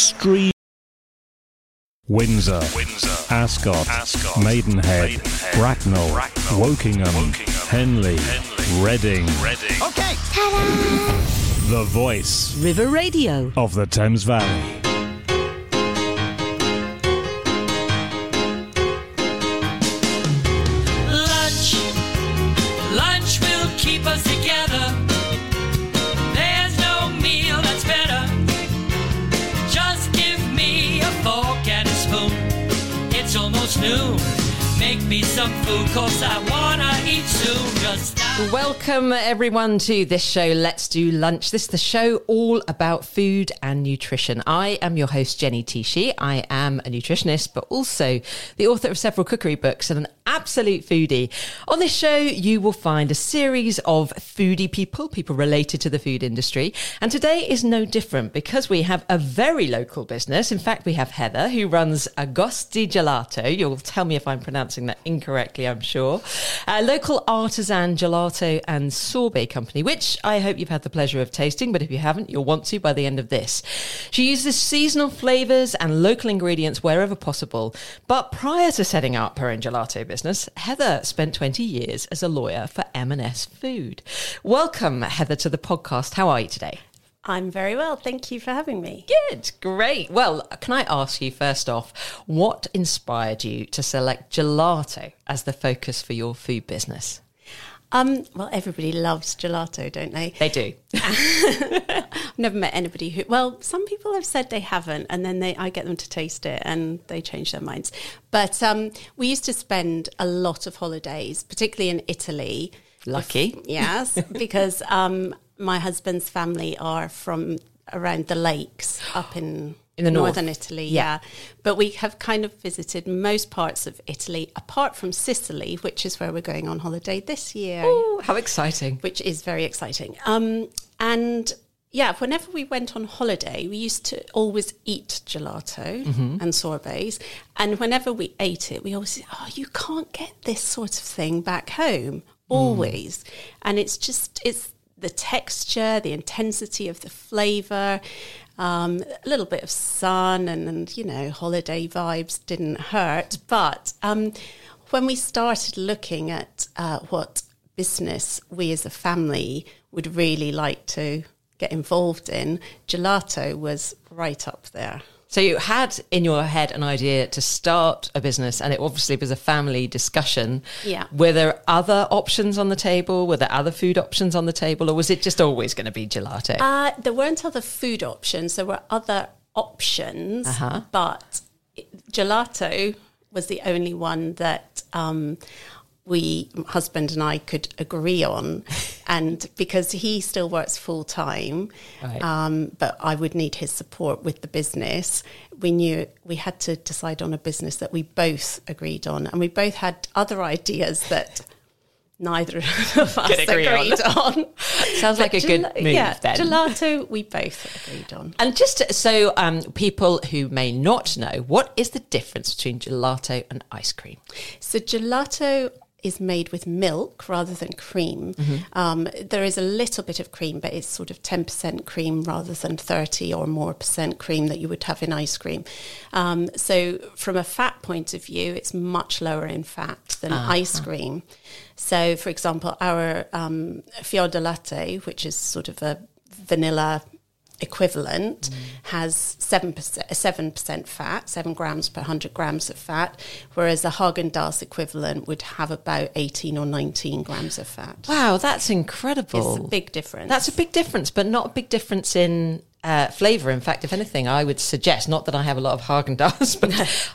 Stream. Windsor, Windsor, Ascot, Ascot, Maidenhead, Maidenhead, Bracknell, Bracknell, Wokingham, Wokingham, Henley, Henley, Reading. Reading. Okay. The voice River Radio. of the Thames Valley. Some food, cause I wanna eat soon. Just. Welcome, everyone, to this show, Let's Do Lunch. This is the show all about food and nutrition. I am your host, Jenny Tishi. I am a nutritionist, but also the author of several cookery books and an absolute foodie. On this show, you will find a series of foodie people, people related to the food industry. And today is no different because we have a very local business. In fact, we have Heather, who runs Agosti Gelato. You'll tell me if I'm pronouncing that incorrectly, I'm sure. A local artisan gelato and sorbet company, which I hope you've had the pleasure of tasting, but if you haven't, you'll want to by the end of this. She uses seasonal flavors and local ingredients wherever possible. But prior to setting up her own gelato business, Heather spent 20 years as a lawyer for M&S Food. Welcome, Heather, to the podcast. How are you today? I'm very well. Thank you for having me. Good, great. Well, can I ask you first off, what inspired you to select gelato as the focus for your food business? Um, well, everybody loves gelato, don't they? They do. I've never met anybody who. Well, some people have said they haven't, and then they I get them to taste it, and they change their minds. But um, we used to spend a lot of holidays, particularly in Italy. Lucky. Yes, because um, my husband's family are from around the lakes up in. In the north. northern Italy, Yeah. yeah. But we have kind of visited most parts of Italy, apart from Sicily, which is where we're going on holiday this year Ooh, how exciting. which is very exciting. Um, and yeah, whenever we went on holiday, we used to always eat gelato and sorbets. And whenever we ate it, we always said, oh, you can't get this sort of thing back home, always. And it's just, it's the texture, the intensity of the flavour. Um, a little bit of sun and, and, you know, holiday vibes didn't hurt. But um, when we started looking at uh, what business we as a family would really like to get involved in, gelato was right up there. So you had in your head an idea to start a business, and it obviously was a family discussion. Yeah. Were there other options on the table? Were there other food options on the table, or was it just always going to be gelato? Uh, there weren't other food options. There were other options, Uh-huh. but gelato was the only one that um, we, husband and I, could agree on. and because he still works full time, Right. um, but I would need his support with the business, we knew we had to decide on a business that we both agreed on. And we both had other ideas that. Neither of us agree agreed on. Sounds like a good move yeah, then. Gelato, we both agreed on. And just so um, people who may not know, what is the difference between gelato and ice cream? So gelato is made with milk rather than cream. Um, there is a little bit of cream, but it's sort of 10% cream rather than 30 or more percent cream that you would have in ice cream. Um, so from a fat point of view, it's much lower in fat than ice cream. So, for example, our um, fior di latte, which is sort of a vanilla equivalent has 7%, 7% fat, 7 grams per 100 grams of fat, whereas the Haagen-Dazs equivalent would have about 18 or 19 grams of fat. Wow, that's incredible. It's a big difference. That's a big difference, but not a big difference in uh, flavour. In fact, if anything, I would suggest, not that I have a lot of Haagen Dazs, but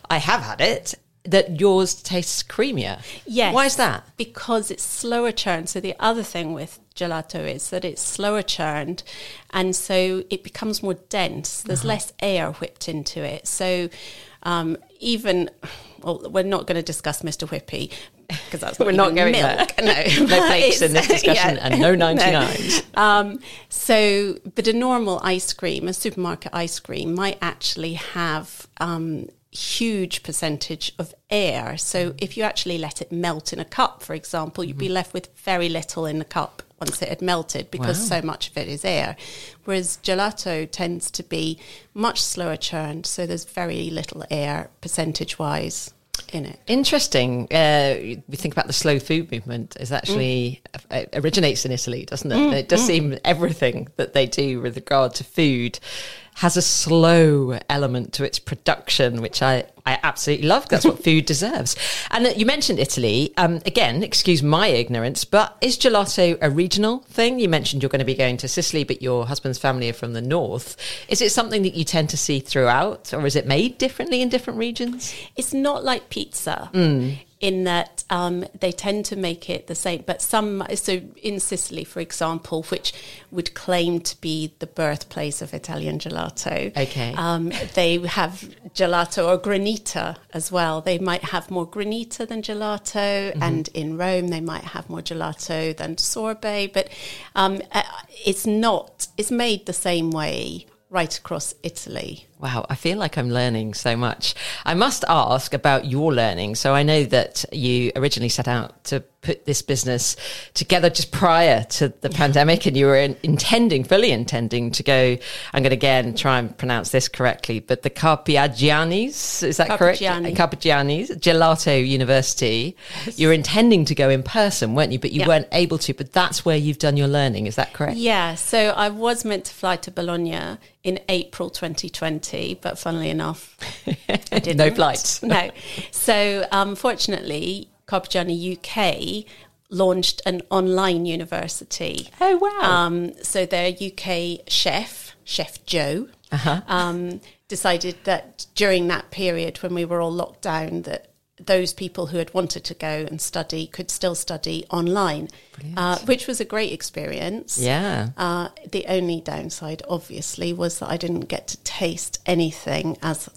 I have had it, that yours tastes creamier. Yes. Why is that? Because it's slower churned. So the other thing with gelato is that it's slower churned and so it becomes more dense. There's Uh-huh. less air whipped into it. So um, even, well, we're not going to discuss Mr. Whippy because that's We're not going milk. there. No, No flakes in this discussion and no 99s. Um, so, but a normal ice cream, a supermarket ice cream, might actually have um, huge percentage of air. So, if you actually let it melt in a cup, for example, you'd be mm-hmm. left with very little in the cup. once it had melted because Wow. so much of it is air. Whereas gelato tends to be much slower churned, so there's very little air percentage wise in it. Interesting. Uh, we think about the slow food movement. Is actually mm. it originates in Italy, doesn't it? Mm, it does mm. seem everything that they do with regard to food has a slow element to its production, which I, I absolutely love. That's what food deserves. And uh, you mentioned Italy. Um, again, excuse my ignorance, but is gelato a regional thing? You mentioned you're going to be going to Sicily, but your husband's family are from the north. Is it something that you tend to see throughout, or is it made differently in different regions? It's not like pizza Mm. In that um, they tend to make it the same. But some, so in Sicily, for example, which would claim to be the birthplace of Italian gelato, Okay. um, they have gelato or granita as well. They might have more granita than gelato, Mm-hmm. and in Rome they might have more gelato than sorbet. But um, uh, it's not. It's made the same way right across Italy. Wow, I feel like I'm learning so much. I must ask about your learning. So I know that you originally set out to put this business together just prior to the pandemic, and you were in, intending, fully intending to go. I'm going to again try and pronounce this correctly, but the Carpiagiani's is that correct? Carpigiani. Carpigiani's Gelato University. You were intending to go in person, weren't you? But you Yeah. weren't able to. But that's where you've done your learning. Is that correct? Yeah, so I was meant to fly to Bologna in April 2020, but funnily enough, I didn't. No flights. no. So, um, fortunately, Carpigiani UK launched an online university. Oh wow! Um, so their UK chef, Chef Joe, Uh-huh. um, decided that during that period when we were all locked down, that those people who had wanted to go and study could still study online, uh, which was a great experience. yeah. Uh, the only downside, obviously, was that I didn't get to taste anything as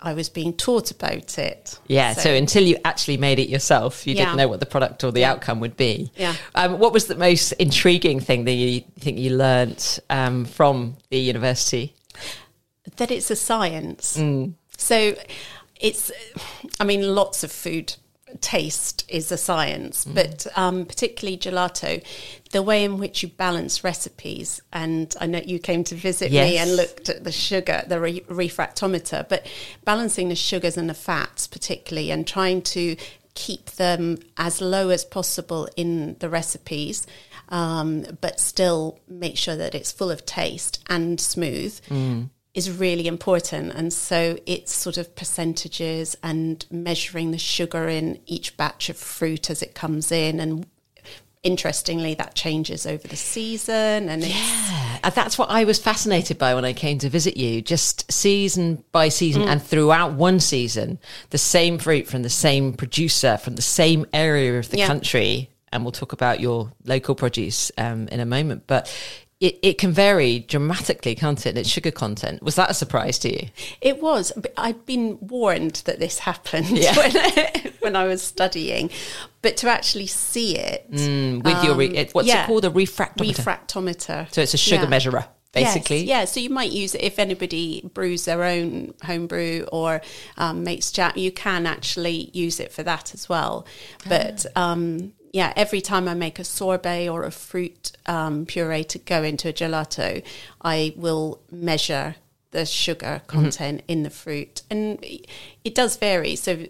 I was being taught about it. Yeah, so, until you actually made it yourself, you Yeah. didn't know what the product or the outcome would be. Yeah. Um, what was the most intriguing thing that you think you learnt um, from the university? that it's a science. So it's, I mean, lots of food taste is a science, but um, particularly gelato, the way in which you balance recipes. And I know you came to visit me and looked at the sugar, the re- refractometer, but balancing the sugars and the fats, particularly, and trying to keep them as low as possible in the recipes. Um, but still make sure that it's full of taste and smooth is really important. And so it's sort of percentages and measuring the sugar in each batch of fruit as it comes in. And interestingly, that changes over the season. And Yeah, that's what I was fascinated by when I came to visit you. Just season by season and throughout one season, the same fruit from the same producer from the same area of the Yeah. country. And we'll talk about your local produce um, in a moment. But it, it can vary dramatically, can't it? its sugar content. Was that a surprise to you? It was. I'd been warned that this happened Yeah. when, when I was studying, but to actually see it With your, re- it, what's Um, yeah. it called? A refractometer. refractometer. so it's a sugar Yeah. measurer, basically. Yes, yeah, so you might use it if anybody brews their own homebrew or um, makes jam. You can actually use it for that as well. But um, yeah, every time I make a sorbet or a fruit um, puree to go into a gelato, I will measure the sugar content in the fruit, and it does vary. So.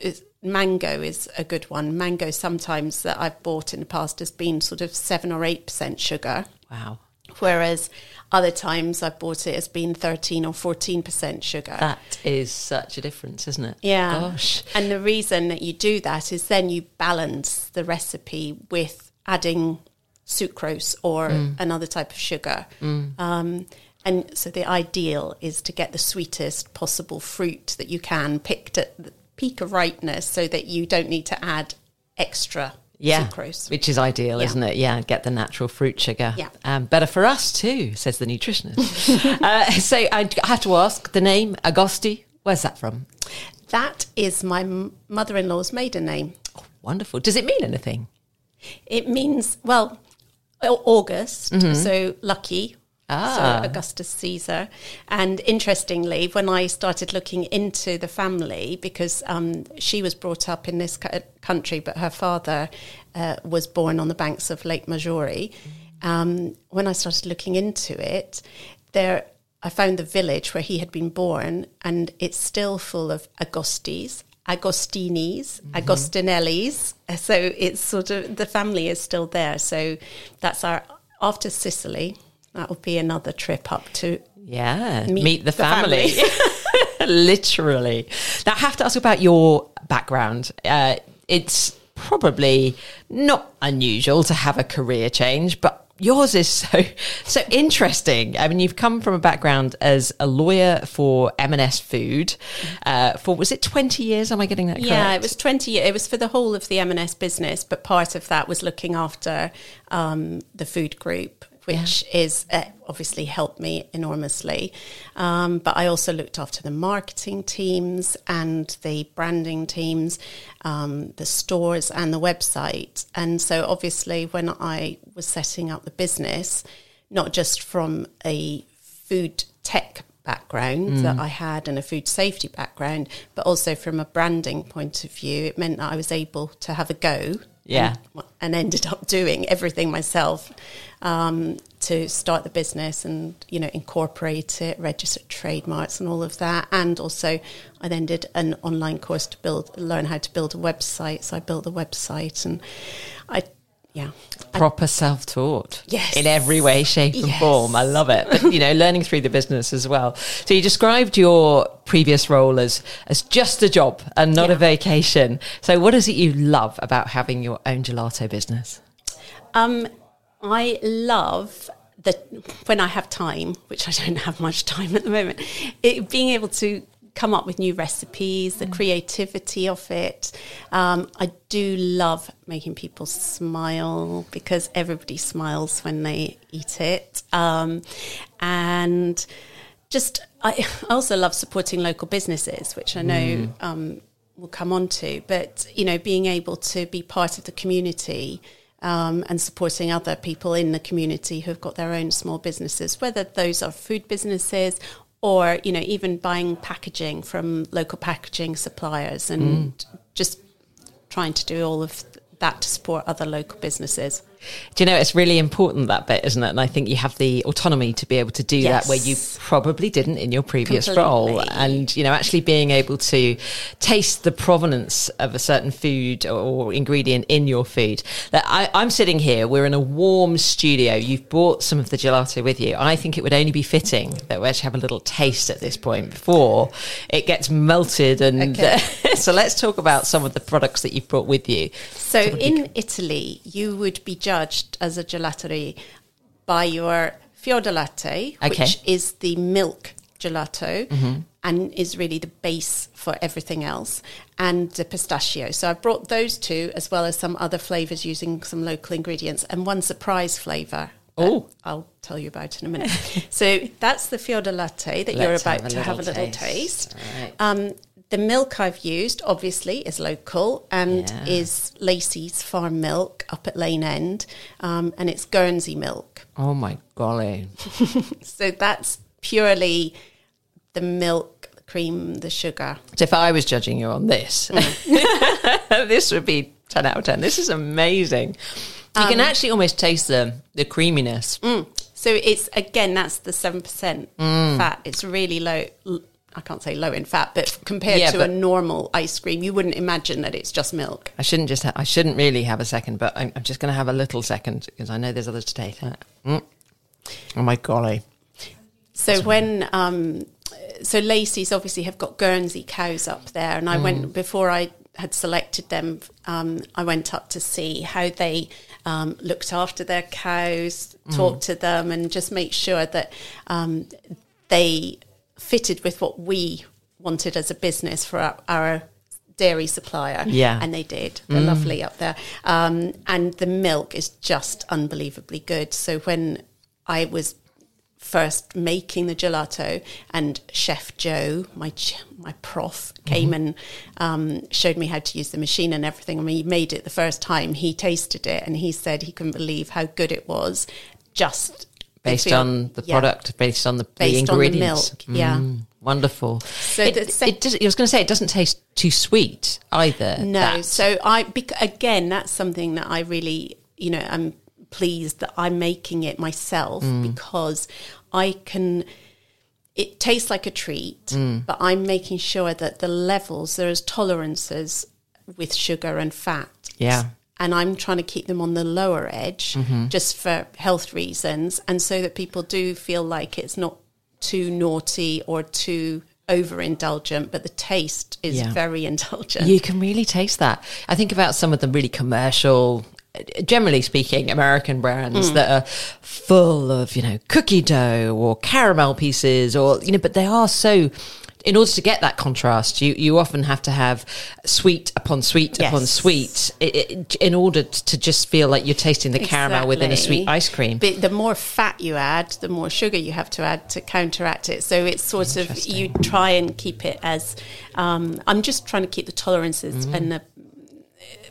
Mango is a good one. Mango sometimes that I've bought in the past has been sort of seven or eight percent sugar Wow. Whereas other times I've bought it as being 13 or 14% sugar. That is such a difference, isn't it? yeah. Gosh. And the reason that you do that is then you balance the recipe with adding sucrose or Mm. another type of sugar. Um, and so the ideal is to get the sweetest possible fruit that you can, picked at the peak of ripeness so that you don't need to add extra yeah, sucrose. which is ideal, Yeah. isn't it? Yeah, get the natural fruit sugar. Yeah. um, better for us too, says the nutritionist. uh, so I have to ask the name Agosti. Where's that from? That is my mother-in-law's maiden name. Wonderful. Does it mean anything? It means, well, Au- August, so lucky. Ah. So Augustus Caesar. And interestingly, when I started looking into the family, because um, she was brought up in this country, but her father uh, was born on the banks of Lake Maggiore. um, when I started looking into it, there I found the village where he had been born, and it's still full of Agostis, Agostinis, Agostinellis. So it's sort of the family is still there. So that's our after Sicily. That will be another trip up to Yeah, Meet meet, the, the family. Literally. Now, I have to ask about your background. Uh, it's probably not unusual to have a career change, but yours is so so interesting. I mean, you've come from a background as a lawyer for M&S Food uh, for was it twenty years? Am I getting that correct? Yeah, it was 20 years. It was for the whole of the M&S business, but part of that was looking after um, the food group, which is uh, obviously helped me enormously. Um, but I also looked after the marketing teams and the branding teams, um, the stores and the website. And so obviously when I was setting up the business, not just from a food tech background that I had and a food safety background, but also from a branding point of view, it meant that I was able to have a go. Yeah. And, and ended up doing everything myself um, to start the business and, you know, incorporate it, register trademarks and all of that. And also I then did an online course to build, learn how to build a website. So I built the website and I, yeah. proper self-taught Yes. in every way shape and Yes. form i love it but you know learning through the business as well so you described your previous role as as just a job and not a vacation so what is it you love about having your own gelato business Um, I love that when I have time, which I don't have much time at the moment, it, being able to come up with new recipes, the creativity of it. Um, I do love making people smile because everybody smiles when they eat it. Um, and just, I also love supporting local businesses, which I know um, we'll come on to. But, you know, being able to be part of the community um, and supporting other people in the community who've got their own small businesses, whether those are food businesses or, you know, even buying packaging from local packaging suppliers and mm. just trying to do all of that to support other local businesses. Do you know it's really important that bit isn't it? And i think you have the autonomy to be able to do that where you probably didn't in your previous role. And you know actually being able to taste the provenance of a certain food or ingredient in your food. That I, i'm sitting here we're in a warm studio you've brought some of the gelato with you. I think it would only be fitting that we actually have a little taste at this point before it gets melted and Okay. so let's talk about some of the products that you've brought with you. So in Italy, you would be judged as a gelaterie by your fior latte, Okay. which is the milk gelato and is really the base for everything else, and the pistachio. So I brought those two as well as some other flavors using some local ingredients and one surprise flavor. Oh. I'll tell you about in a minute. so that's the fior latte that you're about have to have a little taste. taste. Right. Um, the milk I've used, obviously, is local and Yeah. is Lacey's Farm Milk up at Lane End, um, and it's Guernsey milk. oh my golly So that's purely the milk, the cream, the sugar. So if I was judging you on this, this would be 10 out of 10. This is amazing. You Um, can actually almost taste the, the creaminess. So it's again, that's the seven percent fat. It's really low. L- I can't say low in fat, but compared Yeah, to but- a normal ice cream, you wouldn't imagine that it's just milk. I shouldn't just, ha- I shouldn't really have a second, but I'm, I'm just going to have a little second because I know there's others to taste. Mm. Oh my golly. So when um, so Lacey's obviously have got Guernsey cows up there, and I went before I had selected them. Um, I went up to see how they um, looked after their cows, talked to them, and just make sure that um, they fitted with what we wanted as a business for our. our Dairy supplier, Yeah. and they did. They're lovely up there, um, and the milk is just unbelievably good. So when I was first making the gelato, and Chef Joe, my ch- my prof, came and um, showed me how to use the machine and everything. and he made it the first time. He tasted it, and he said he couldn't believe how good it was. Just Based feel- on the yeah. product, based on the, the Based on the ingredients. milk, yeah. Mm, wonderful. So it, sec- it does, I was going to say, it doesn't taste too sweet either. No, that. so I bec- again, that's something that I really, you know, I'm pleased that I'm making it myself Mm. because I can. It tastes like a treat, Mm. but I'm making sure that the levels there is tolerances with sugar and fat. Yeah. And I'm trying to keep them on the lower edge Mm-hmm. just for health reasons. And so that people do feel like it's not too naughty or too overindulgent, but the taste is Yeah. very indulgent. You can really taste that. I think about some of the really commercial, generally speaking, American brands Mm. that are full of, you know, cookie dough or caramel pieces or, you know, but they are so. In order to get that contrast, you, you often have to have sweet upon sweet upon sweet in order to just feel like you're tasting the caramel within a sweet ice cream. But the more fat you add, the more sugar you have to add to counteract it. So it's sort of you try and keep it as. Um, I'm just trying to keep the tolerances Mm. and the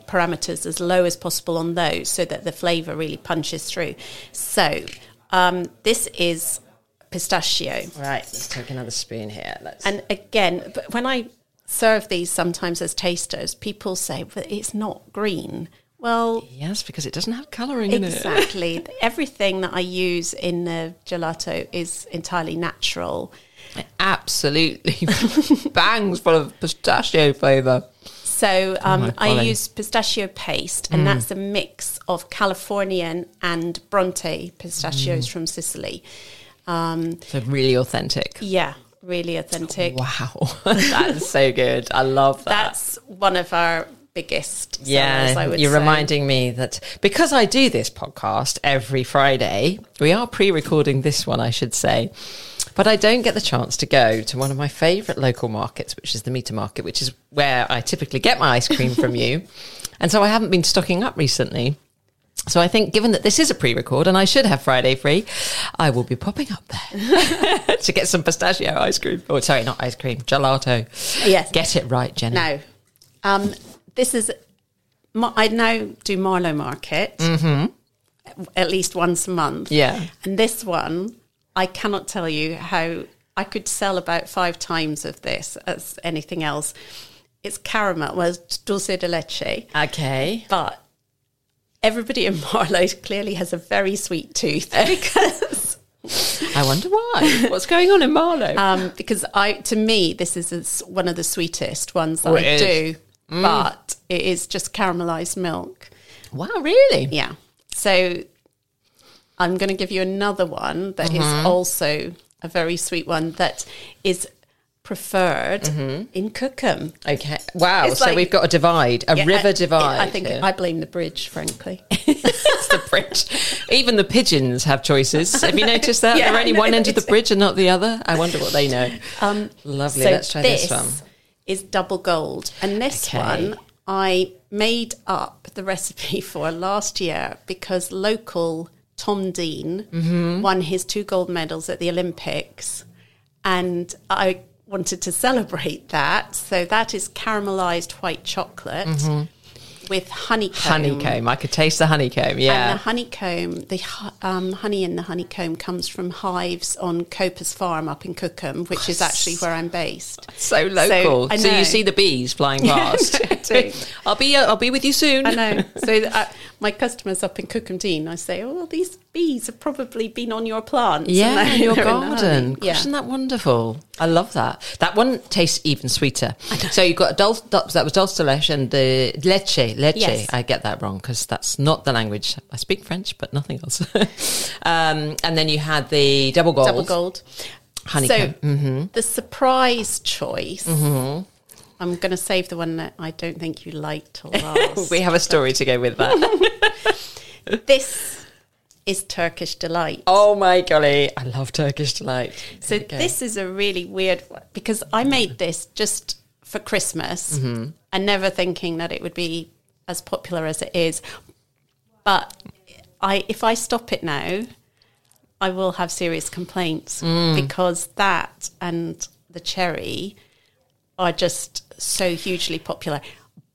parameters as low as possible on those, so that the flavour really punches through. So um, this is pistachio. Right, let's take another spoon here. Let's And again, but when I serve these sometimes as tasters, people say, but it's not green. Well, yes, because it doesn't have colouring in it. exactly. Everything that I use in the gelato is entirely natural. Absolutely bangs full of pistachio flavour. So um, my I use pistachio paste, Mm. and that's a mix of Californian and Bronte Mm. pistachios from Sicily. Um, So really authentic. yeah, really authentic. Wow, that's so good. I love that. That's one of our biggest sellers, yeah, I would you're say. reminding me that because I do this podcast every Friday, we are pre-recording this one, I should say. But I don't get the chance to go to one of my favourite local markets, which is the Meter Market, which is where I typically get my ice cream from you. And so I haven't been stocking up recently. So I think, given that this is a pre-record and I should have Friday free, I will be popping up there to get some pistachio ice cream. Oh, sorry, not ice cream, gelato. Yes. Get it right, Jenny. No, um, this is. I now do Marlow Market at least once a month. Mm-hmm. Yeah. And this one, I cannot tell you how I could sell about five times of this as anything else. It's caramel, well, it's dulce de leche, Okay. but everybody in Marlow clearly has a very sweet tooth because I wonder why. What's going on in Marlow? um, because I to me this is one of the sweetest ones that Oh, I is. do, but it is just caramelized milk. wow, really? Yeah. So I'm going to give you another one that is Mm-hmm. also a very sweet one that is preferred in Cookham. Okay. Wow. It's so like- we've got a divide, a Yeah, river I- divide. I think here. I blame the bridge, frankly. it's the bridge. Even the pigeons have choices. Have you noticed that? Yeah, They're only one end of the bridge and not the other. I wonder what they know. Lovely. So Let's try this, one. Is double gold, and this Okay. one I made up the recipe for last year because local Tom Dean Mm-hmm. won his two gold medals at the Olympics, and I wanted to celebrate that. So that is caramelized white chocolate with honeycomb. Mm-hmm. Honeycomb. I could taste the honeycomb. Yeah. And the honeycomb, the um, honey in the honeycomb comes from hives on Copas Farm up in Cookham, which is actually where I'm based. So local. I So, you see the bees flying past. I'll be. Uh, I'll be with you soon. I know. So uh, my customers up in Cookham Dean, I say, oh, these bees have probably been on your plants. Yeah, in your in garden. Yeah. Isn't that wonderful? I love that. That one tastes even sweeter. So you've got dulce, that was dulce de leche and the leche. Leche. Yes. I get that wrong because that's not the language. I speak French, but nothing else. um, and then you had the double gold. Double gold. Honeycomb. So the surprise choice, I'm going to save the one that I don't think you liked till last. We have a story to go with that. this is Turkish Delight. oh my golly. I love Turkish Delight. So this is a really weird one because I made this just for Christmas Mm-hmm. and never thinking that it would be as popular as it is. But I, if I stop it now, I will have serious complaints Mm. because that and the cherry are just so hugely popular.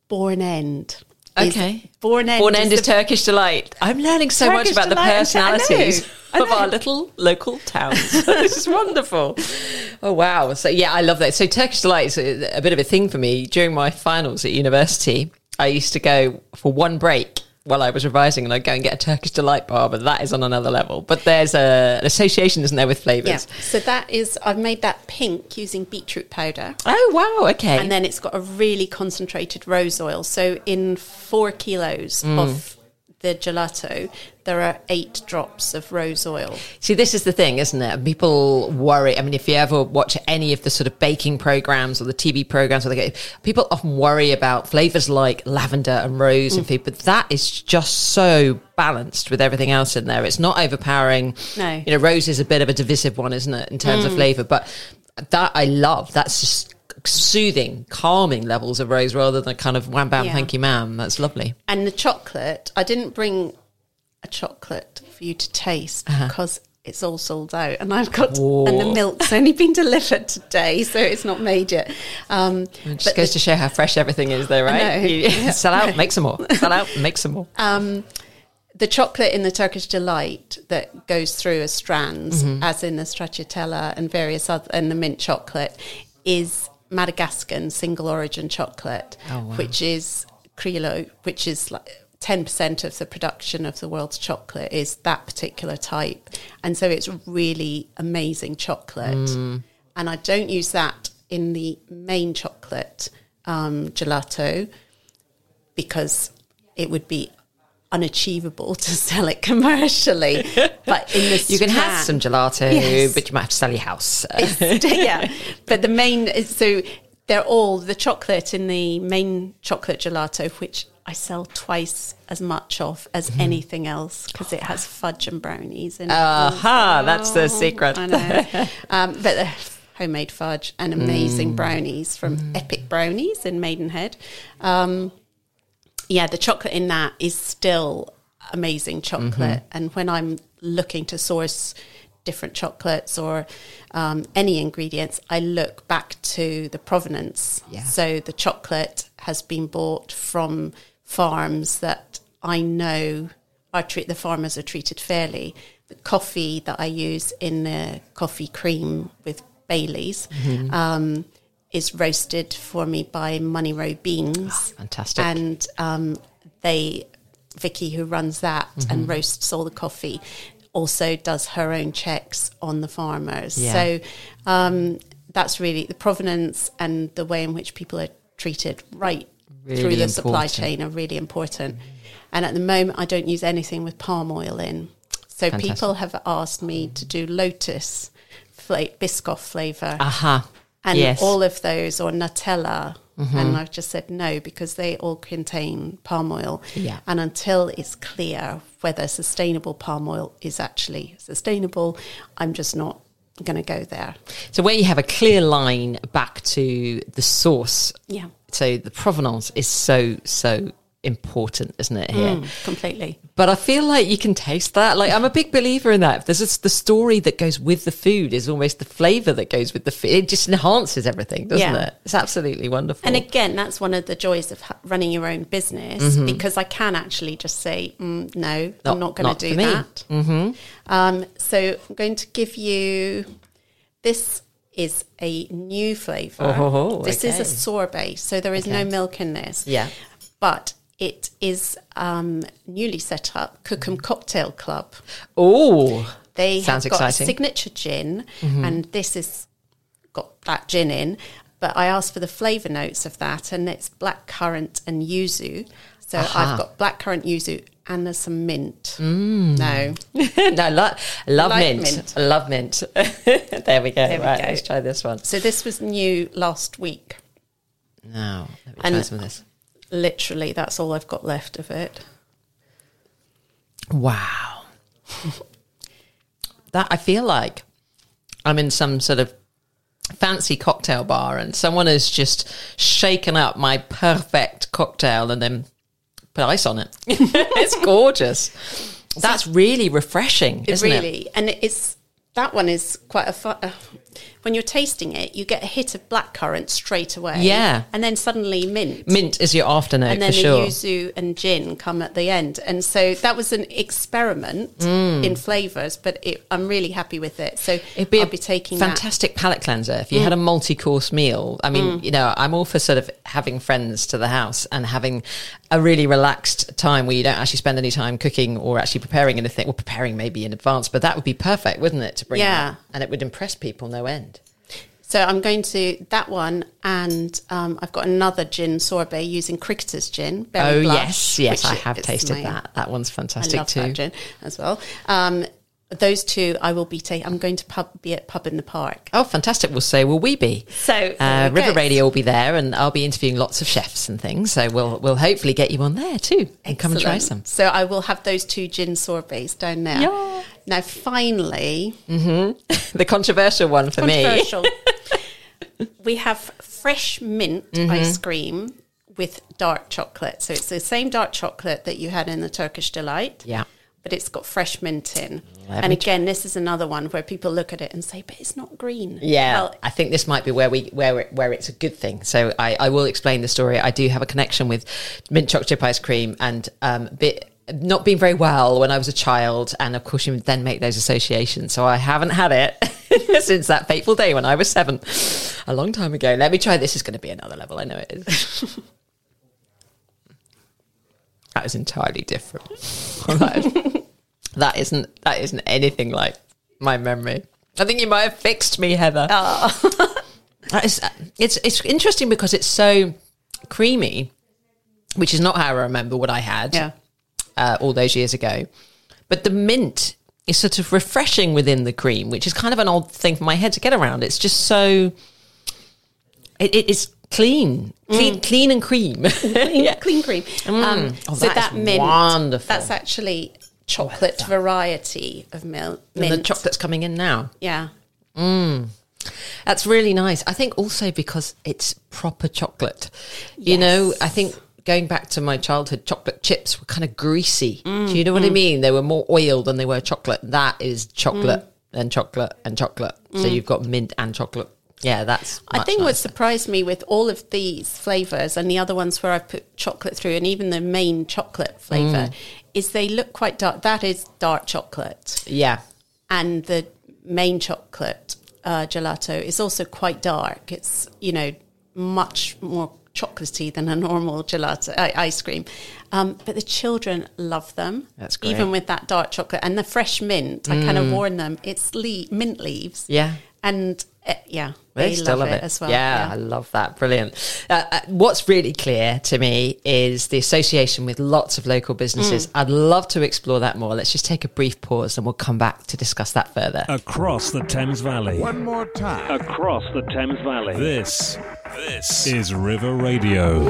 Bourne End. is- Okay. Bourne End. Bourne End is the- Turkish Delight. I'm learning so much about the Delight, I know. personalities I of our little local towns. this is wonderful. Oh, wow. So, yeah, I love that. So, Turkish Delight is a, a bit of a thing for me. During my finals at university, I used to go for one break while I was revising, and I'd go and get a Turkish delight bar, but that is on another level. But there's a, an association, isn't there, with flavors? Yeah. So that is, I've made that pink using beetroot powder. Oh wow, okay. And then it's got a really concentrated rose oil. So in four kilos Mm. of the gelato, there are eight drops of rose oil. See, this is the thing, isn't it? People worry. I mean, if you ever watch any of the sort of baking programs or the TV programs, where they get people often worry about flavors like lavender and rose Mm. and food, but that is just so balanced with everything else in there. It's not overpowering. No. you know, rose is a bit of a divisive one, isn't it, in terms Mm. of flavor? But that I love. That's just soothing, calming levels of rose rather than kind of wham bam, Yeah. thank you, ma'am. That's lovely. And the chocolate, I didn't bring a chocolate for you to taste Uh-huh. because it's all sold out, and I've got and the milk's only been delivered today, so it's not made yet. Um, It just goes the, to show how fresh everything is, though, right? You- Sell out, make some more. Sell out, make some more. um, the chocolate in the Turkish delight that goes through as strands, Mm-hmm. as in the stracciatella and various other, and the mint chocolate, is Madagascan single origin chocolate, Oh, wow. which is Criollo, which is like. 10% of the production of the world's chocolate is that particular type. And so it's really amazing chocolate. Mm. And I don't use that in the main chocolate um, gelato because it would be unachievable to sell it commercially. but in the You can have some gelato, Yes. but you might have to sell your house. yeah, but the main so they're all the chocolate in the main chocolate gelato, which I sell twice as much of as Mm-hmm. anything else because it has fudge and brownies in it. Aha, that's the secret. I know, um, but the homemade fudge and Mm. amazing brownies from Epic Brownies in Maidenhead. Um, yeah, the chocolate in that is still amazing chocolate. Mm-hmm. And when I'm looking to source different chocolates or um, any ingredients, I look back to the provenance. Yeah. So the chocolate has been bought from farms that I know are treat the farmers are treated fairly. The coffee that I use in the coffee cream with Bailey's Mm-hmm. um, is roasted for me by Money Row Beans. Ah, fantastic. And um, they, Vicky, who runs that Mm-hmm. and roasts all the coffee, also does her own checks on the farmers. Yeah. So um, that's really the provenance and the way in which people are treated right Really through the supply chain are really important. And at the moment, I don't use anything with palm oil in. So Fantastic. people have asked me to do lotus fla- Biscoff flavour Aha. And yes. all of those or Nutella. And mm-hmm. I've just said no because they all contain palm oil. Yeah. And until it's clear whether sustainable palm oil is actually sustainable, I'm just not going to go there. so where you have a clear line back to the source, Yeah. so the provenance is so, so important, isn't it, here? Mm, completely. But I feel like you can taste that. Like I'm a big believer in that. There's just the story that goes with the food is almost the flavour that goes with the food. It just enhances everything, doesn't Yeah. it? It's absolutely wonderful. And again, that's one of the joys of running your own business because I can actually just say, mm, no, Mm-hmm. Not- I'm not going to do that. Mm-hmm. Um, so I'm going to give you this is a new flavour. Oh, this is a sorbet, so there is no milk in this. Yeah. But it is um, newly set up Cookham Cocktail Club. oh, They Sounds have got exciting. Mm-hmm. a signature gin, and this has got that gin in. But I asked for the flavour notes of that, and it's black currant and yuzu. So Aha. I've got black currant yuzu, and there's some mint. No, no, lo- love Like mint. mint. Love mint. there we go. There we right, go. let's try this one. so this was new last week. Now, let me And- try some of this. Literally, that's all I've got left of it. Wow. that I feel like I'm in some sort of fancy cocktail bar and someone has just shaken up my perfect cocktail and then put ice on it. it's gorgeous. That's really refreshing, It isn't it? really, and it's that one is quite a fun. Uh, when you're tasting it, you get a hit of blackcurrant straight away. Yeah. and then suddenly mint. Mint is your afternote and then the sure. yuzu and gin come at the end, and so that was an experiment in flavors. But it, I'm really happy with it. So Mm. It'd be I'll a be taking that. Mm. fantastic palate cleanser if you had a multi-course meal. I mean, you know, I'm all for sort of having friends to the house and having a really relaxed time where you don't actually spend any time cooking or actually preparing anything. Well, preparing maybe in advance, but that would be perfect, wouldn't it? To bring, Yeah. that? and it would impress people no end. So I'm going to that one, and um, I've got another gin sorbet using Cricketer's gin. Berry oh Blush, yes, yes, I have tasted my- that. That one's fantastic too. gin as well. Um, those two, I will be taking. I'm going to pub, be at pub in the park. Oh, fantastic! Well, so will we be. So, uh, River. Radio will be there, and I'll be interviewing lots of chefs and things. So we'll we'll hopefully get you on there too, and come and try some. So I will have those two gin sorbets down there. Yeah. Now, finally, The controversial one for me. we have fresh mint Mm-hmm. ice cream with dark chocolate. So it's the same dark chocolate that you had in the Turkish delight. Yeah. But it's got fresh mint in. Let and again, this is another one where people look at it and say, but it's not green. Yeah, Well, I think this might be where we where it, where it's a good thing. So I, I will explain the story. I do have a connection with mint chocolate chip ice cream, and um, bit not being very well when I was a child, and of course you then make those associations. So I haven't had it since that fateful day when I was seven, a long time ago. Let me try. This is going to be another level. I know it is. that is entirely different. that, is, that isn't that isn't anything like my memory. I think you might have fixed me, Heather. That is, it's it's interesting because it's so creamy, which is not how I remember what I had yeah. uh, all those years ago. But the mint is sort of refreshing within the cream, which is kind of an odd thing for my head to get around. It's just so it, it is clean, clean, mm. clean and cream. Clean, Yeah. clean cream. Mm. Um, Oh, so that mint, wonderful. that's actually chocolate variety of milk. And the chocolate's coming in now. yeah. Mm. That's really nice. I think also because it's proper chocolate. You know, I think going back to my childhood, chocolate chips were kind of greasy. Do you know what I mean? They were more oil than they were chocolate. That is chocolate and chocolate and chocolate. So you've got mint and chocolate. Yeah, that's. I think what surprised me with all of these flavors and the other ones where I've put chocolate through, and even the main chocolate flavor, is they look quite dark. That is dark chocolate, Yeah. and the main chocolate uh, gelato is also quite dark. It's you know much more chocolatey than a normal gelato uh, ice cream, um, but the children love them. That's great. Even with that dark chocolate and the fresh mint, I kind of warn them it's le- mint leaves. Yeah. and uh, yeah, They they still love love it, as well. Yeah, I love that. Brilliant. Uh, uh, what's really clear to me is the association with lots of local businesses. Mm. I'd love to explore that more. Let's just take a brief pause and we'll come back to discuss that further. Across the Thames Valley. One more time. Across the Thames Valley. This, this is River Radio.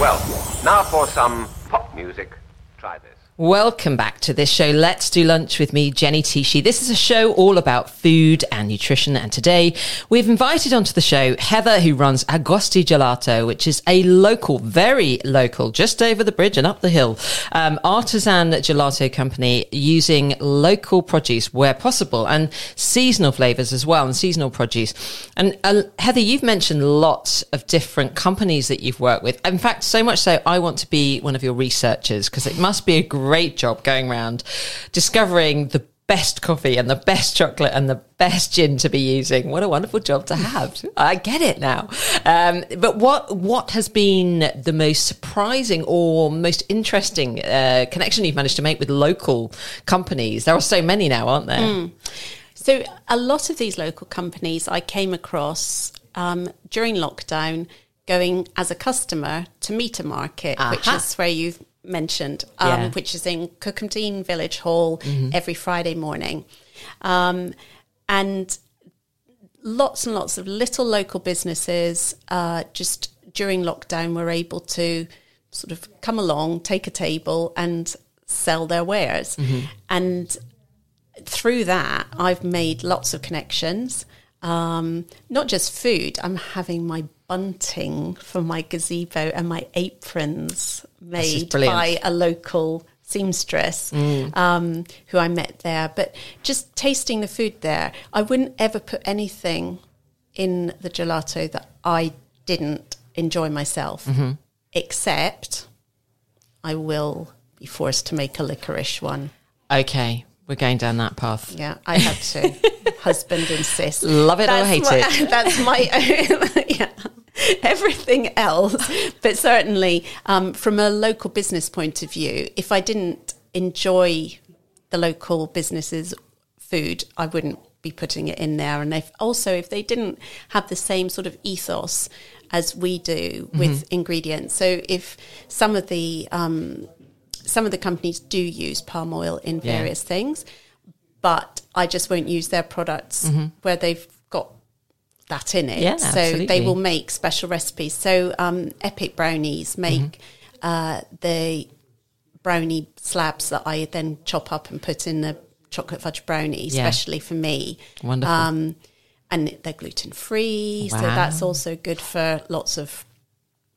Well, now for some pop music. Try this. Welcome back to this show. Let's do lunch with me, Jenny Tishi. This is a show all about food and nutrition. And today we've invited onto the show Heather, who runs Agosti Gelato, which is a local, very local, just over the bridge and up the hill, um, artisan gelato company using local produce where possible and seasonal flavors as well and seasonal produce. And uh, Heather, you've mentioned lots of different companies that you've worked with. In fact, so much so, I want to be one of your researchers because it must be a great job going around discovering the best coffee and the best chocolate and the best gin to be using. What a wonderful job to have. I get it now. Um, but what what has been the most surprising or most interesting uh, connection you've managed to make with local companies? There are so many now, aren't there? So a lot of these local companies I came across um, during lockdown, going as a customer to meet a Market, which is where you've mentioned, um, Yeah. which is in Cookhamdean Village Hall Mm-hmm. every Friday morning, um, and lots and lots of little local businesses uh, just during lockdown were able to sort of come along, take a table, and sell their wares, and through that, I've made lots of connections. Um, not just food. I'm having my bunting for my gazebo and my aprons made by a local seamstress um, who I met there. But just tasting the food there, I wouldn't ever put anything in the gelato that I didn't enjoy myself, except I will be forced to make a licorice one. Okay, we're going down that path. Yeah, I have to. Husband insists. Love it or hate my, it. That's my own. yeah. everything else. But certainly, um, from a local business point of view, if I didn't enjoy the local businesses' food, I wouldn't be putting it in there. And if also if they didn't have the same sort of ethos as we do with ingredients, so if some of the um, some of the companies do use palm oil in Yeah. various things, but I just won't use their products where they've got that in it. Yeah, so absolutely. they will make special recipes. So um, Epic Brownies make Mm-hmm. uh, the brownie slabs that I then chop up and put in the chocolate fudge brownie, Yeah. especially for me. Wonderful. Um, and they're gluten free, so that's also good for lots of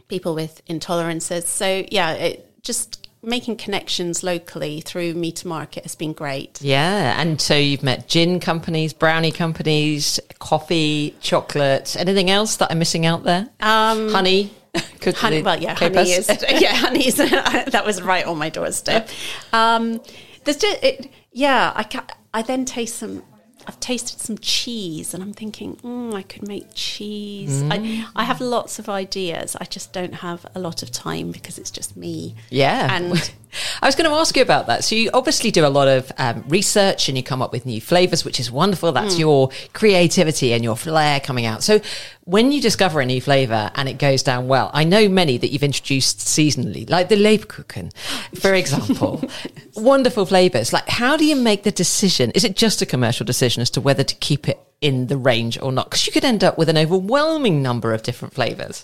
people with intolerances. So yeah, it, just making connections locally through me to market has been great. Yeah, and so you've met gin companies, brownie companies, coffee, chocolate. Anything else that I'm missing out there? Um, honey, honey, well, yeah, honey us? is yeah, honey is that was right on my doorstep. Um, there's just it, yeah, I ca I then taste some. I've tasted some cheese, and I'm thinking, mm, I could make cheese. Mm. I, I have lots of ideas. I just don't have a lot of time because it's just me. Yeah. and I was going to ask you about that. So you obviously do a lot of um, research and you come up with new flavors, which is wonderful. That's Hmm. your creativity and your flair coming out. So when you discover a new flavor and it goes down well, I know many that you've introduced seasonally, like the Lebkuchen, for example. wonderful flavors. Like, how do you make the decision? Is it just a commercial decision as to whether to keep it in the range or not? Because you could end up with an overwhelming number of different flavors.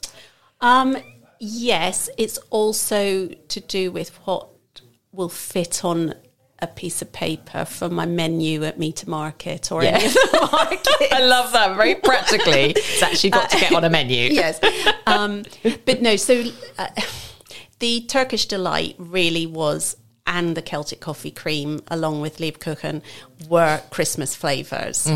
Um, yes, it's also to do with what will fit on a piece of paper for my menu at Meter Market or any Yeah. of the markets. I love that. Very practically, it's actually got to get on a menu. yes. Um, but no, so uh, the Turkish Delight really was, and the Celtic Coffee Cream, along with Lebkuchen, were Christmas flavors.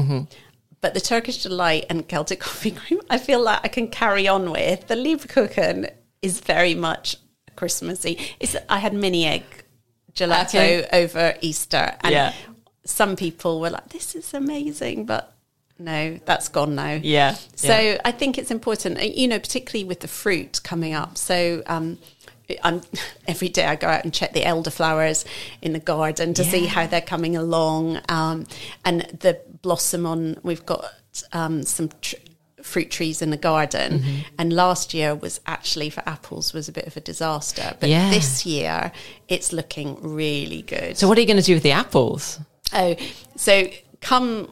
But the Turkish Delight and Celtic Coffee Cream, I feel like I can carry on with. The Lebkuchen is very much Christmassy. It's, I had mini egg gelato Okay. over Easter, and Yeah. some people were like, "This is amazing," but no, that's gone now. Yeah. So yeah. I think it's important, uh, you know, particularly with the fruit coming up. So um, I'm every day I go out and check the elderflowers in the garden to see how they're coming along, um, and the blossom on. We've got um, some. Tr- fruit trees in the garden Mm-hmm. and last year was actually for apples was a bit of a disaster but Yeah. this year it's looking really good So what are you going to do with the apples? Oh, so come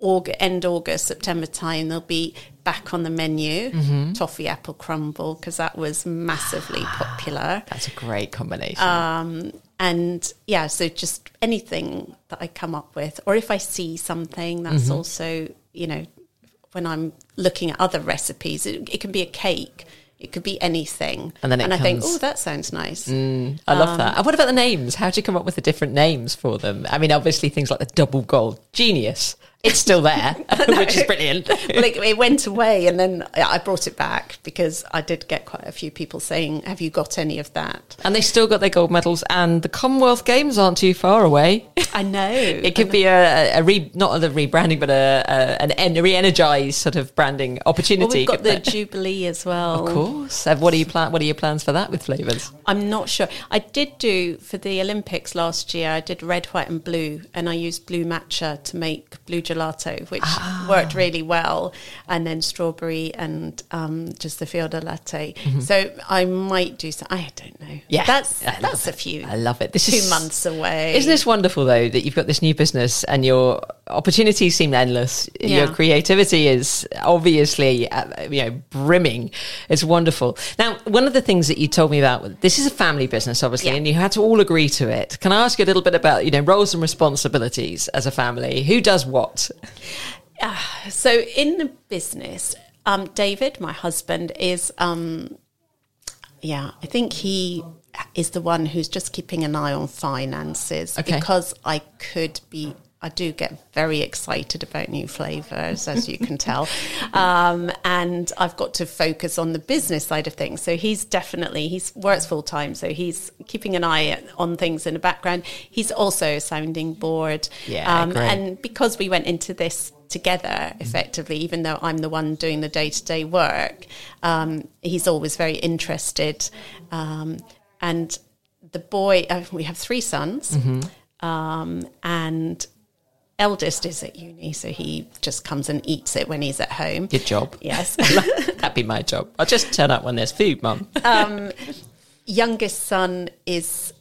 August, end August, September time, they'll be back on the menu. Mm-hmm. Toffee apple crumble because that was massively popular. That's a great combination. Um, and yeah, so just anything that I come up with, or if I see something that's Mm-hmm. also, you know, when I'm looking at other recipes, it, it can be a cake. It could be anything, And then it I think, oh, that sounds nice. I um, love that. And what about the names? How do you come up with the different names for them? I mean, obviously things like the double gold, genius. It's still there, which is brilliant. well, it, it went away, and then I brought it back because I did get quite a few people saying, "Have you got any of that?" And they still got their gold medals, and the Commonwealth Games aren't too far away. I know It could be a, a re, not a rebranding, but a, a an en- re-energized sort of branding opportunity. Well, we've got the? Jubilee as well. of course. Uh, What are you plan? What are your plans for that with flavors? I'm not sure. I did do for the Olympics last year. I did red, white, and blue, and I used blue matcha to make blue gelato, which Ah. worked really well. And then strawberry and um, just the fior di latte. Mm-hmm. So I might do some. I don't know. Yeah, that's I that's a it. few. I love it. This two is months away. Isn't this wonderful though that you've got this new business and your opportunities seem endless. Your creativity is obviously uh, you know brimming. It's wonderful. Now, one of the things that you told me about this is a family business, obviously, Yeah. and you had to all agree to it. Can I ask you a little bit about you know roles and responsibilities as a family? Who does what? So in the business, um, David, my husband, is um, yeah, I think he is the one who's just keeping an eye on finances Okay. because I could be I do get very excited about new flavors, as you can tell. Um, and I've got to focus on the business side of things. So he's definitely, he's works full time. So he's keeping an eye on things in the background. He's also a sounding board. Yeah, great. and because we went into this together effectively, even though I'm the one doing the day to day work, um, he's always very interested. Um, and the boy, uh, we have three sons, um, and eldest is at uni, so he just comes and eats it when he's at home. Good job. Yes. That'd be my job. I'll just turn up when there's food, mum. Um, youngest son is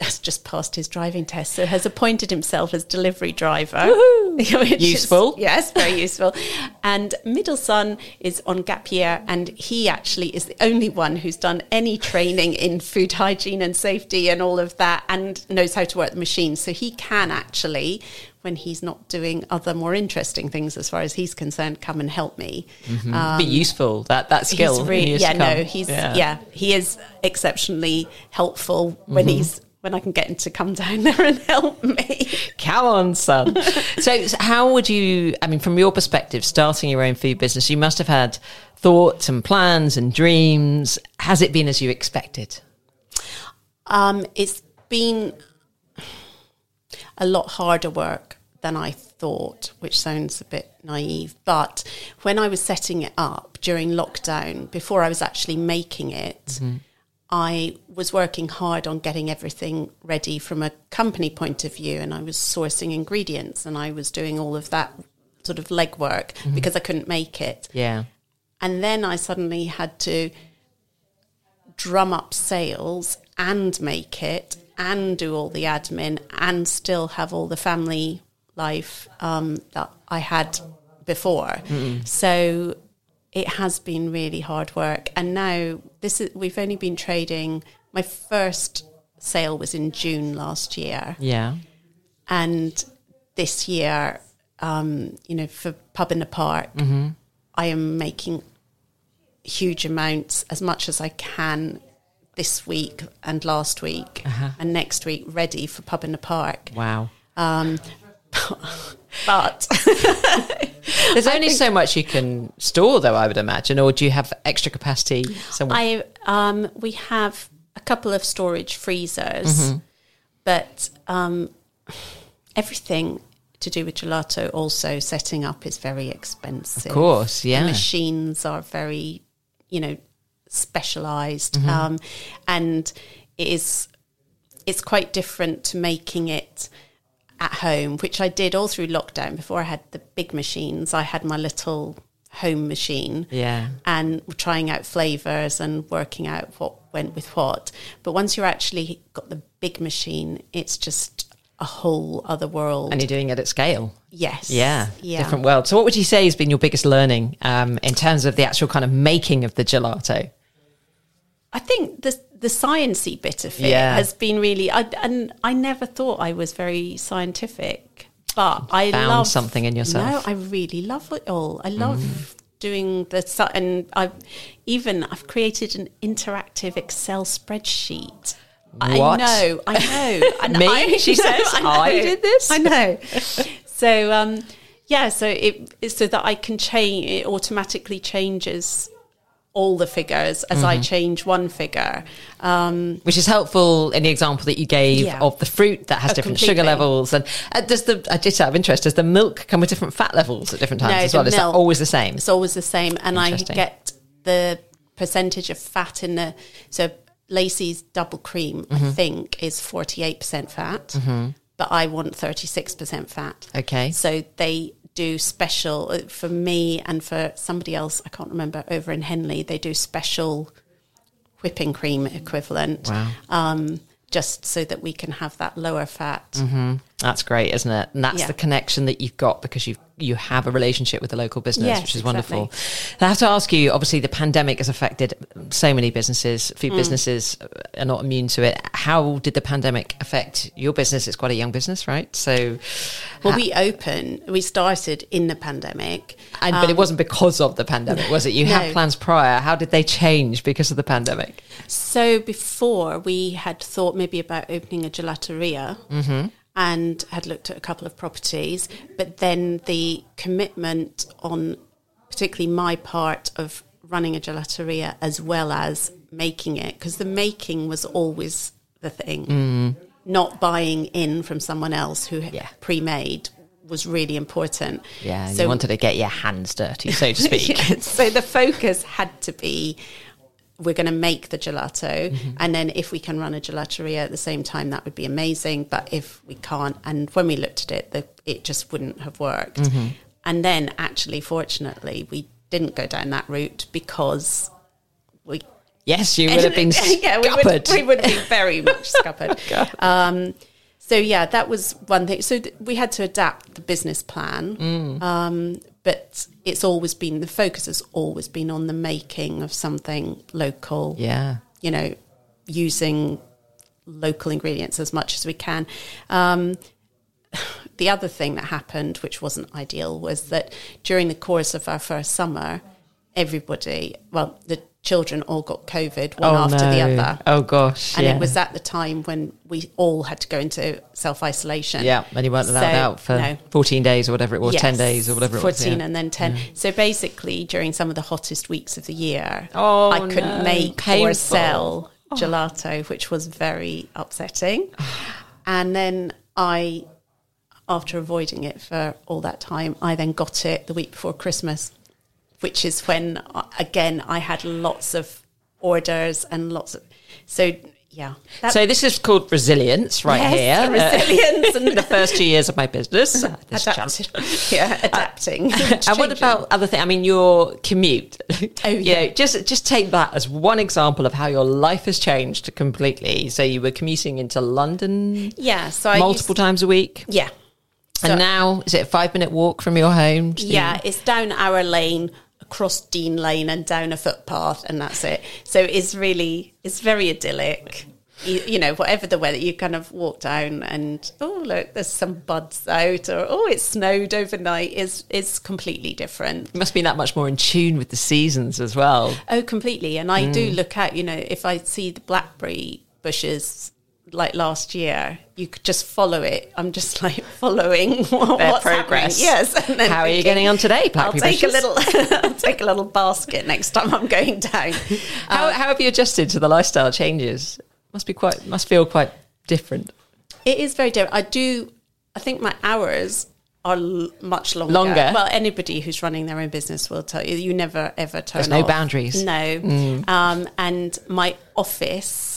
has just passed his driving test, so has appointed himself as delivery driver. which is- Useful. yes, very useful. And middle son is on gap year, and he actually is the only one who's done any training in food hygiene and safety and all of that, and knows how to work the machine. So he can actually, when he's not doing other more interesting things, as far as he's concerned, come and help me. be useful. That that skill. He's really, yeah, no, he's yeah. he is exceptionally helpful when Mm-hmm. he's when I can get him to come down there and help me. Come on, son. so, so how would you? I mean, from your perspective, starting your own food business, you must have had thoughts and plans and dreams. Has it been as you expected? Um, it's been a lot harder work than I thought, which sounds a bit naive. But when I was setting it up during lockdown, before I was actually making it, mm-hmm. I was working hard on getting everything ready from a company point of view, and I was sourcing ingredients and I was doing all of that sort of legwork mm-hmm. because I couldn't make it. Yeah. And then I suddenly had to drum up sales and make it and do all the admin and still have all the family life um, that I had before. So it has been really hard work. And now this is we've only been trading. My first sale was in June last year Yeah. and this year, um, you know, for pub in the park, I am making huge amounts, as much as I can, this week and last week, and next week, ready for pub in the park. Wow. Um, but There's only so much you can store, though. I would imagine, or do you have extra capacity somewhere? I um, we have a couple of storage freezers, but um, everything to do with gelato also setting up is very expensive. Of course, yeah. The machines are very, you know, specialized, um, and it is it's quite different to making it at home, which I did all through lockdown. Before I had the big machines, I had my little home machine Yeah. and trying out flavors and working out what went with what. But once you're actually got the big machine, it's just a whole other world. and you're doing it at scale. yes. Yeah, Yeah. different world. So, what would you say has been your biggest learning um, in terms of the actual kind of making of the gelato? I think the the sciencey bit of it Yeah. has been really. I, and I never thought I was very scientific, but I Found love something in yourself. Mm. No, I really love it all. I love doing the and I've even I've created an interactive Excel spreadsheet. What? I know, I know. And Me? I, She says, know. "I did this?" I know. so um, yeah, so it so that I can change. It automatically changes all the figures as Mm-hmm. I change one figure. Um, Which is helpful in the example that you gave Yeah. of the fruit that has Oh, different sugar levels. And uh, does the, uh, just out of interest, does the milk come with different fat levels at different times as the well? Is that always the same? It's always the same, and I get the percentage of fat in the so Lacey's double cream. Mm-hmm. I think is forty eight percent fat, but I want thirty six percent fat. Okay. so they do special uh, for me and for somebody else. I can't remember over in Henley. They do special whipping cream equivalent. Wow. Um, just so that we can have that lower fat. That's great, isn't it? And that's Yeah. the connection that you've got because you you have a relationship with the local business, Yes, which is exactly. wonderful. I have to ask you. Obviously, the pandemic has affected so many businesses. Mm. Food businesses are not immune to it. How did the pandemic affect your business? It's quite a young business, right? So, Well, we open. We started in the pandemic. and, but it wasn't because of the pandemic, was it? You had Um, plans prior. How did they change because of the pandemic? So before we had thought maybe about opening a gelateria, Mm-hmm. And had looked at a couple of properties, but then the commitment on particularly my part of running a gelateria as well as making it, because the making was always the thing. Mm. Not buying in from someone else who had Yeah. pre-made was really important. Yeah, So- you wanted to get your hands dirty, so to speak. Yeah, so the focus had to be we're going to make the gelato Mm-hmm. and then if we can run a gelateria at the same time that would be amazing but if we can't and when we looked at it the, it just wouldn't have worked Mm-hmm. and then actually fortunately we didn't go down that route because we Yes, you would have been yeah, we would, scuppered. we would be very much scuppered. um, so yeah, that was one thing. So th- we had to adapt the business plan, Mm. um, but it's always been the focus has always been on the making of something local. Yeah. you know, using local ingredients as much as we can. Um, the other thing that happened, which wasn't ideal, was that during the course of our first summer, everybody, well, the children all got COVID one oh, after the other. Oh gosh. And yeah. it was at the time when we all had to go into self isolation. Yeah, and you weren't allowed So, out for no. 14 days or whatever it was, 10 days or whatever it was. 14 yeah. and then 10. So basically, during some of the hottest weeks of the year, Oh, I couldn't no. make Painful. Oh. or sell gelato, which was very upsetting. and then I, after avoiding it for all that time, I then got it the week before Christmas, which is when, uh, again, I had lots of orders and lots of. So, yeah. That- So this is called resilience right Yes, here. Uh, resilience and the first two years of my business. uh. Adapt- yeah, adapting. And what about other things? I mean, your commute. Oh, You yeah. know, just just take that as one example of how your life has changed completely. So you were commuting into London Yeah, so I multiple used- times a week, Yeah. and now is it a five minute walk from your home? Yeah, it's down our lane, across Dean Lane, and down a footpath, and that's it. So it's really, it's very idyllic. You, you know, whatever the weather, you kind of walk down and oh look, there's some buds out, or oh, it snowed overnight. is is completely different. You must be that much more in tune with the seasons as well. Oh, completely. And I do mm. look out. You know, if I see the blackberry bushes like last year, you could just follow it. I'm just like following what, Their what's happening. progress. Yes. How are you getting on today, I'll blackberry take a little. I'll take a little basket next time I'm going down. How, how have you adjusted to the lifestyle changes? Must be quite. Must feel quite different. It is very different. I do. I think my hours are l- much longer. Longer? Well, anybody who's running their own business will tell you you never ever turn. There's no off. boundaries. No. Um, and my office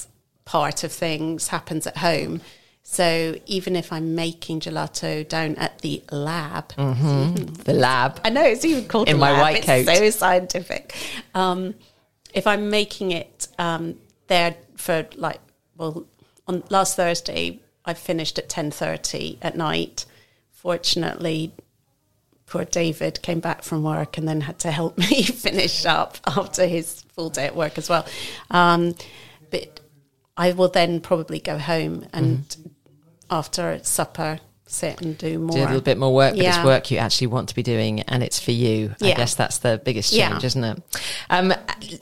part of things happens at home. So even if I'm making gelato down at the lab, The lab. I know it's even called In my lab. white it's coat. So scientific. Um, if I'm making it um, there for like, well, on last Thursday I finished at ten thirty at night. Fortunately, poor David came back from work and then had to help me finish up after his full day at work as well. Um, but I will then probably go home and after supper sit and do more. do a little bit more work, but it's work you actually want to be doing, and it's for you. I guess that's the biggest Yeah. change, isn't it? Um,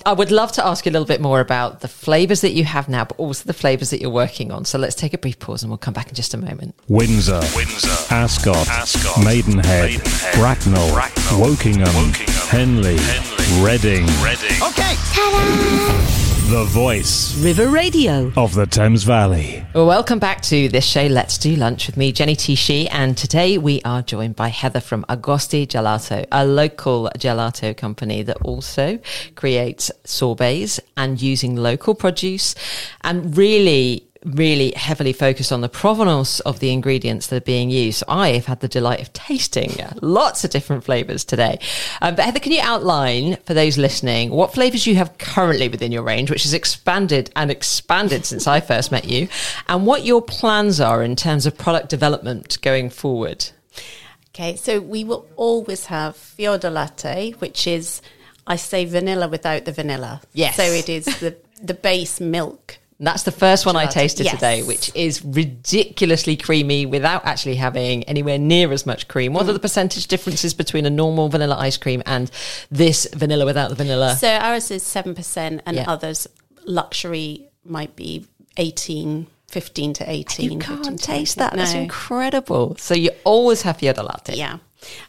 I would love to ask you a little bit more about the flavors that you have now, but also the flavors that you're working on. So let's take a brief pause, and we'll come back in just a moment. Windsor, Windsor, Ascot, Ascot, Maidenhead, Maidenhead, Bracknell, Bracknell, Wokingham, Wokingham, Henley, Henley, Reading. Reading. Okay. The voice River Radio. of the Thames Valley. Well, welcome back to this show, Let's Do Lunch with me, Jenny Tichy. And today we are joined by Heather from Agosti Gelato, a local gelato company that also creates sorbets and using local produce and really really heavily focused on the provenance of the ingredients that are being used. So I have had the delight of tasting lots of different flavors today. Um, but Heather, can you outline for those listening what flavors you have currently within your range, which has expanded and expanded since I first met you, and what your plans are in terms of product development going forward? Okay, so we will always have Fior di latte, which is, I say vanilla without the vanilla. Yes. So it is the, the base milk. And That's the first one I tasted Yes. today, which is ridiculously creamy without actually having anywhere near as much cream. Mm. What are the percentage differences between a normal vanilla ice cream and this vanilla without the vanilla? So ours is 7%, and Yeah. others, luxury, might be 18. 15 to 18. You 15 can't taste 18. that. That's No. incredible. So you always have fior di latte. Yeah.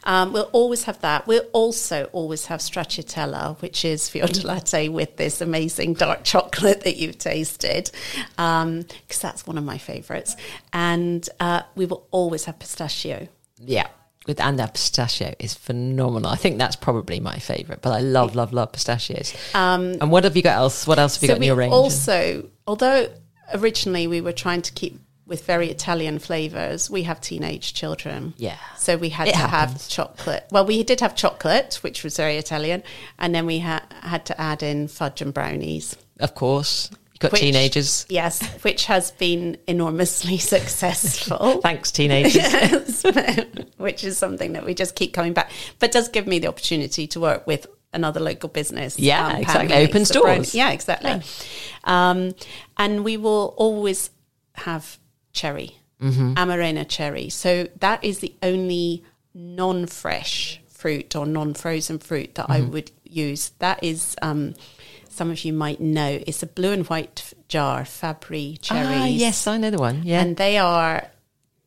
Um, we'll always have that. We'll also always have stracciatella, which is fior latte with this amazing dark chocolate that you've tasted, because that's one of my favourites. And uh, we will always have pistachio. Yeah. With and that pistachio is phenomenal. I think that's probably my favourite. But I love, love, love pistachios. Um, and what have you got else? What else have you got in your range? also, although originally we were trying to keep with very Italian flavors, we have teenage children. Yeah. So we had It to happens. have chocolate. Well, we did have chocolate, which was very Italian, and then we ha- had to add in fudge and brownies. of course, you've got which- teenagers. Yes, which has been enormously successful. Thanks, teenagers. Which is something that we just keep coming back, but does give me the opportunity to work with another local business. um, Yeah, Pam, exactly. Opens doors. Yeah, exactly. Um, and we will always have cherry, Mm-hmm. Amarena cherry. So that is the only non-fresh fruit or non-frozen fruit that Mm-hmm. I would use. That is. Um, some of you might know it's a blue and white jar, Fabbri cherries. Ah, yes, I know the one. Yeah. And they are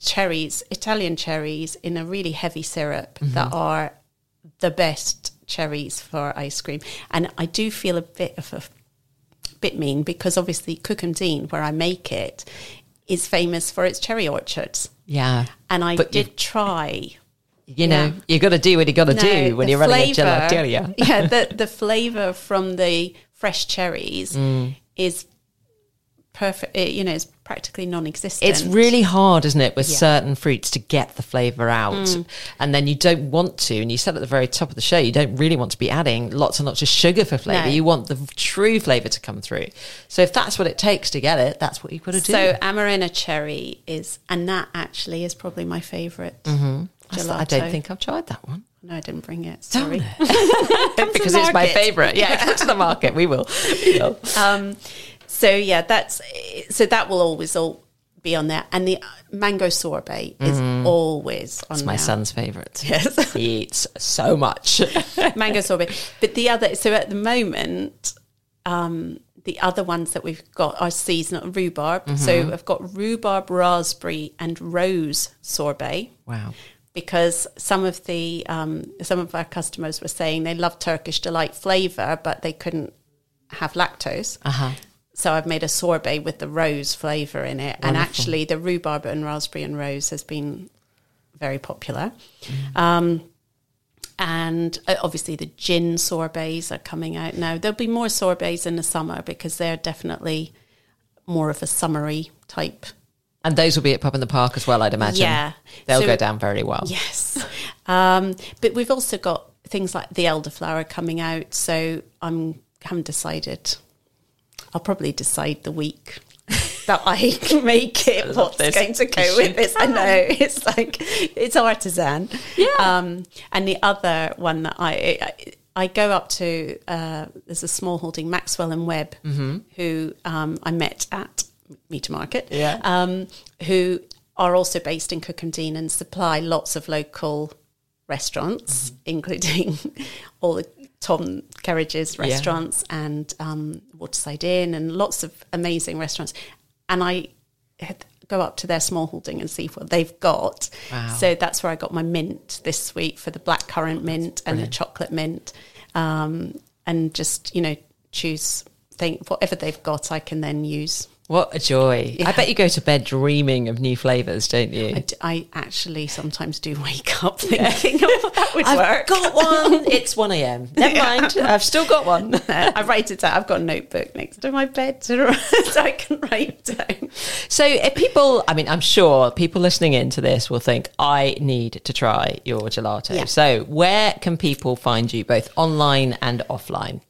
cherries, Italian cherries in a really heavy syrup Mm-hmm. that are the best cherries for ice cream. And I do feel a bit of a bit mean because obviously Cookham Dean, where I make it, is famous for its cherry orchards. yeah. And I But did try. You know, Yeah. you got to do what you got to No, do when you're running a gelateria. yeah, the the flavor from the fresh cherries Mm. is perfect. You know, it's practically non-existent. It's really hard, isn't it, with Yeah. Mm. certain fruits to get the flavour out. And then you don't want to, and you said at the very top of the show, you don't really want to be adding lots and lots of sugar for flavour. No. You want the true flavour to come through. So if that's what it takes to get it, that's what you've got to do. So Amarena cherry is, and that actually is probably my favorite Mm-hmm. I gelato. I don't think I've tried that one. No, I didn't bring it. Sorry. because it's my market. favourite. Yeah, come to the market. We will. We will. Um, so yeah, that's so that will always all be on there, and the mango sorbet is always on. It's my son's favourite. Yes. He eats so much. mango sorbet. But the other, so at the moment, um, the other ones that we've got are seasonal rhubarb. Mm-hmm. So I've got rhubarb, raspberry, and rose sorbet. wow. because some of the um, some of our customers were saying they love Turkish delight flavor, but they couldn't have lactose. Uh-huh. So I've made a sorbet with the rose flavor in it, and actually the rhubarb and raspberry and rose has been very popular. Um, and uh, obviously the gin sorbets are coming out now. There'll be more sorbets in the summer because they're definitely more of a summery type And those will be at Pub in the Park as well, I'd imagine. Yeah. They'll So- go down very well. Yes. Um, but we've also got things like the elderflower coming out. So I'm haven't decided. I'll probably decide the week that I make it love what's this. going to go with this. I know it's like it's artisan. Yeah. Um, and the other one that I I, I go up to uh, there's a small holding Maxwell and Webb who um, I met at Meter Market. Yeah. Um, who are also based in Cookham Dean and supply lots of local restaurants, including all the Tom Kerridge's restaurants and um, Waterside Inn and lots of amazing restaurants. And I had go up to their small holding and see what they've got. Wow. So that's where I got my mint this week for the blackcurrant mint and the chocolate mint. Um, and just, you know, choose think whatever they've got I can then use. What a joy. I bet you go to bed dreaming of new flavours, don't you? I, d- I actually sometimes do wake up thinking of that would I've work. got one. It's 1 a.m. Never mind. I've still got one. Uh, I write it down. I've got a notebook next to my bed to, so I can write down. So, if people, I mean, I'm sure people listening into this will think, I need to try your gelato. Yeah. So, where can people find you, both online and offline?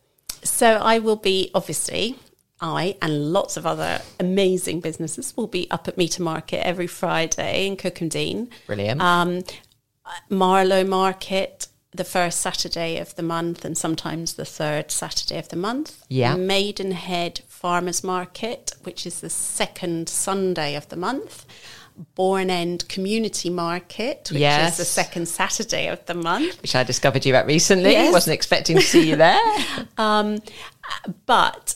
So I will be obviously I and lots of other amazing businesses will be up at Meter Market every Friday in Cookham Dean. Brilliant. Um, Marlow Market the first Saturday of the month and sometimes the third Saturday of the month. Yeah. Maidenhead Farmers Market, which is the second Sunday of the month. Bourne End Community Market, which Yes. is the second Saturday of the month. Which I discovered you at recently. Yes. Wasn't expecting to see you there. Um, but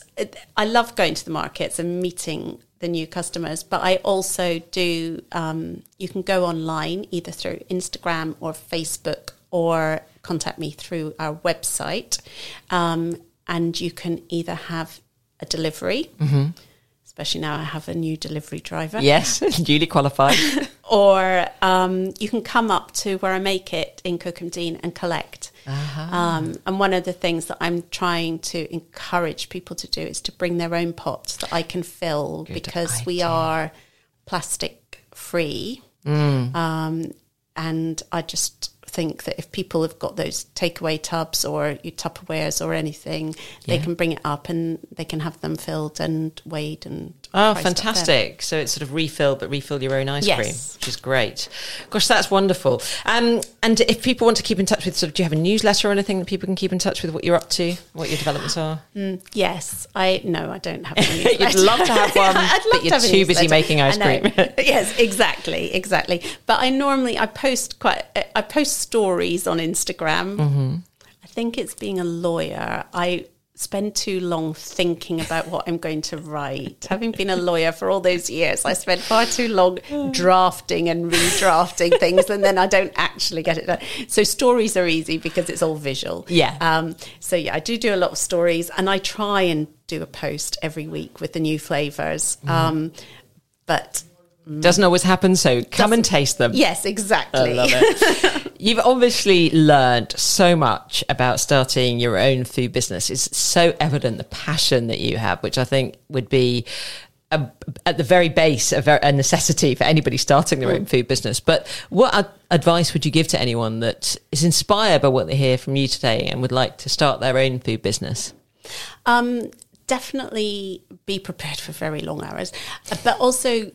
I love going to the markets and meeting the new customers. But I also do. Um, you can go online either through Instagram or Facebook, or contact me through our website, um, and you can either have a delivery. Especially now, I have a new delivery driver Yes, duly qualified. or um, you can come up to where I make it in Cookham Dean and collect. Um, and one of the things that I'm trying to encourage people to do is to bring their own pots that I can fill because we are plastic free. Mm. Um, and I just think that if people have got those takeaway tubs or you Tupperwares or anything, they can bring it up and they can have them filled and weighed and Oh, priced up there. fantastic! So it's sort of refill, but refill your own ice Yes. cream, which is great. Gosh, that's wonderful. Um, and if people want to keep in touch with, sort of, do you have a newsletter or anything that people can keep in touch with? What you're up to, what your developments are? Yes, I no, I don't have. A You'd love to have one, I'd but love you're to have a too busy making ice cream. yes, exactly, exactly. But I normally I post quite. I post stories on Instagram. Mm-hmm. I think it's being a lawyer. I spend too long thinking about what I'm going to write. Having been a lawyer for all those years, I spend far too long drafting and redrafting things, and then I don't actually get it done. So stories are easy because it's all visual. Yeah. Um, so yeah, I do do a lot of stories, and I try and do a post every week with the new flavors. Mm-hmm. Um, but Doesn't always happen, so come and taste them. yes, exactly. I love it. You've obviously learned so much about starting your own food business. It's so evident the passion that you have, which I think would be a, at the very base a, a necessity for anybody starting their own food business. But what ad- advice would you give to anyone that is inspired by what they hear from you today and would like to start their own food business? Um, definitely be prepared for very long hours, but also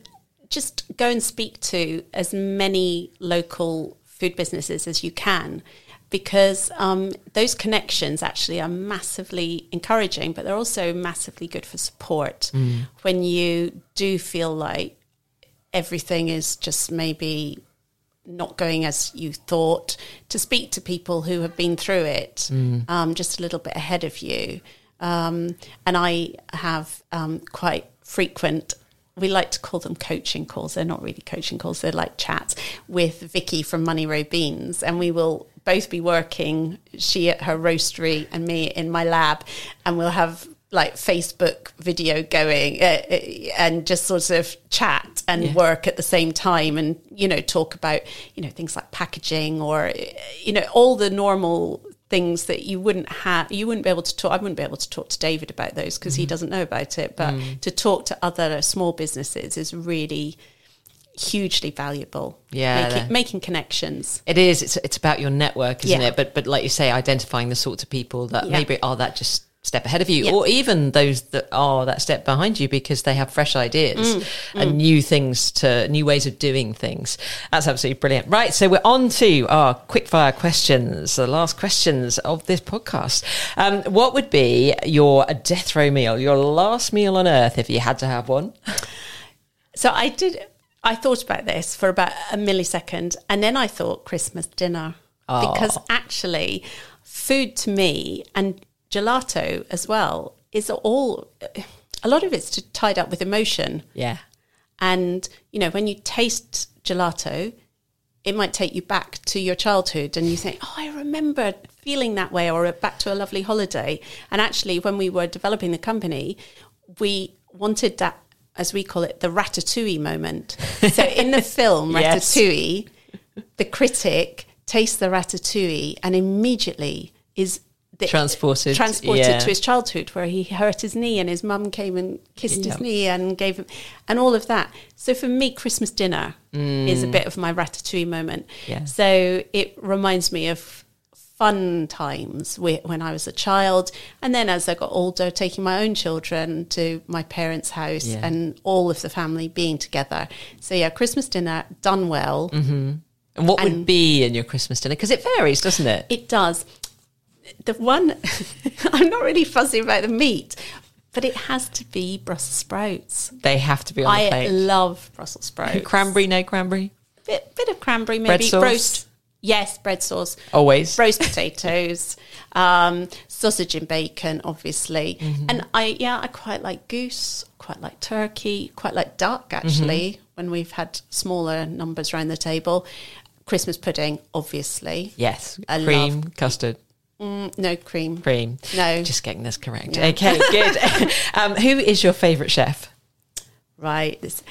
just go and speak to as many local food businesses as you can. Because um, those connections actually are massively encouraging, but they're also massively good for support when you do feel like everything is just maybe not going as you thought, to speak to people who have been through it um, just a little bit ahead of you. Um, and I have um, quite frequent. We like to call them coaching calls. They're not really coaching calls. They're like chats with Vicky from Money Row Beans, and we will both be working. She at her roastery and me in my lab, and we'll have like Facebook video going uh, uh, and just sort of chat and Yeah. work at the same time and you know talk about you know things like packaging or you know all the normal things that you wouldn't have you wouldn't be able to talk I wouldn't be able to talk to David about those because he Mm-hmm. doesn't know about it but Mm. to talk to other small businesses is really hugely valuable Yeah, making, making connections It is. It's it's about your network, isn't Yeah. it? But but like you say, identifying the sorts of people that Yeah. maybe are that just step ahead of you, Yeah. or even those that are that step behind you because they have fresh ideas Mm, and new things to new ways of doing things. That's absolutely brilliant. Right, so we're on to our quickfire questions, the last questions of this podcast. Um, what would be your death row meal, your last meal on earth, if you had to have one? So I did. I thought about this for about a millisecond, and then I thought Christmas dinner because actually, food to me and gelato as well is all. A lot of it's tied up with emotion, Yeah. and you know when you taste gelato, it might take you back to your childhood, and you think, "Oh, I remember feeling that way," or uh, back to a lovely holiday. And actually, when we were developing the company, we wanted that, as we call it, the ratatouille moment. So in the film Yes. Ratatouille, the critic tastes the ratatouille and immediately is the, Transported, transported yeah. to his childhood where he hurt his knee and his mum came and kissed Yeah. his knee and gave him and all of that. So for me, Christmas dinner is a bit of my ratatouille moment. Mm. Yeah. So it reminds me of fun times when I was a child, and then as I got older, taking my own children to my parents' house and all of the family being together. So yeah, Christmas dinner done well. And what would be in your Christmas dinner? Because it varies, doesn't it? It does. The one I'm not really fussy about the meat, but it has to be Brussels sprouts. They have to be on the I plate. love Brussels sprouts. cranberry, no cranberry. bit bit of cranberry, maybe Bread sauce? roast. Yes, bread sauce. Always. roast potatoes, um, sausage and bacon, obviously. Mm-hmm. And I, yeah, I quite like goose, quite like turkey, quite like duck, actually, Mm-hmm. when we've had smaller numbers around the table. Christmas pudding, obviously. Yes. I cream, love- custard, Mm, no cream. cream. No. Just getting this correct. Okay, good. um, who is your favourite chef? Right. This-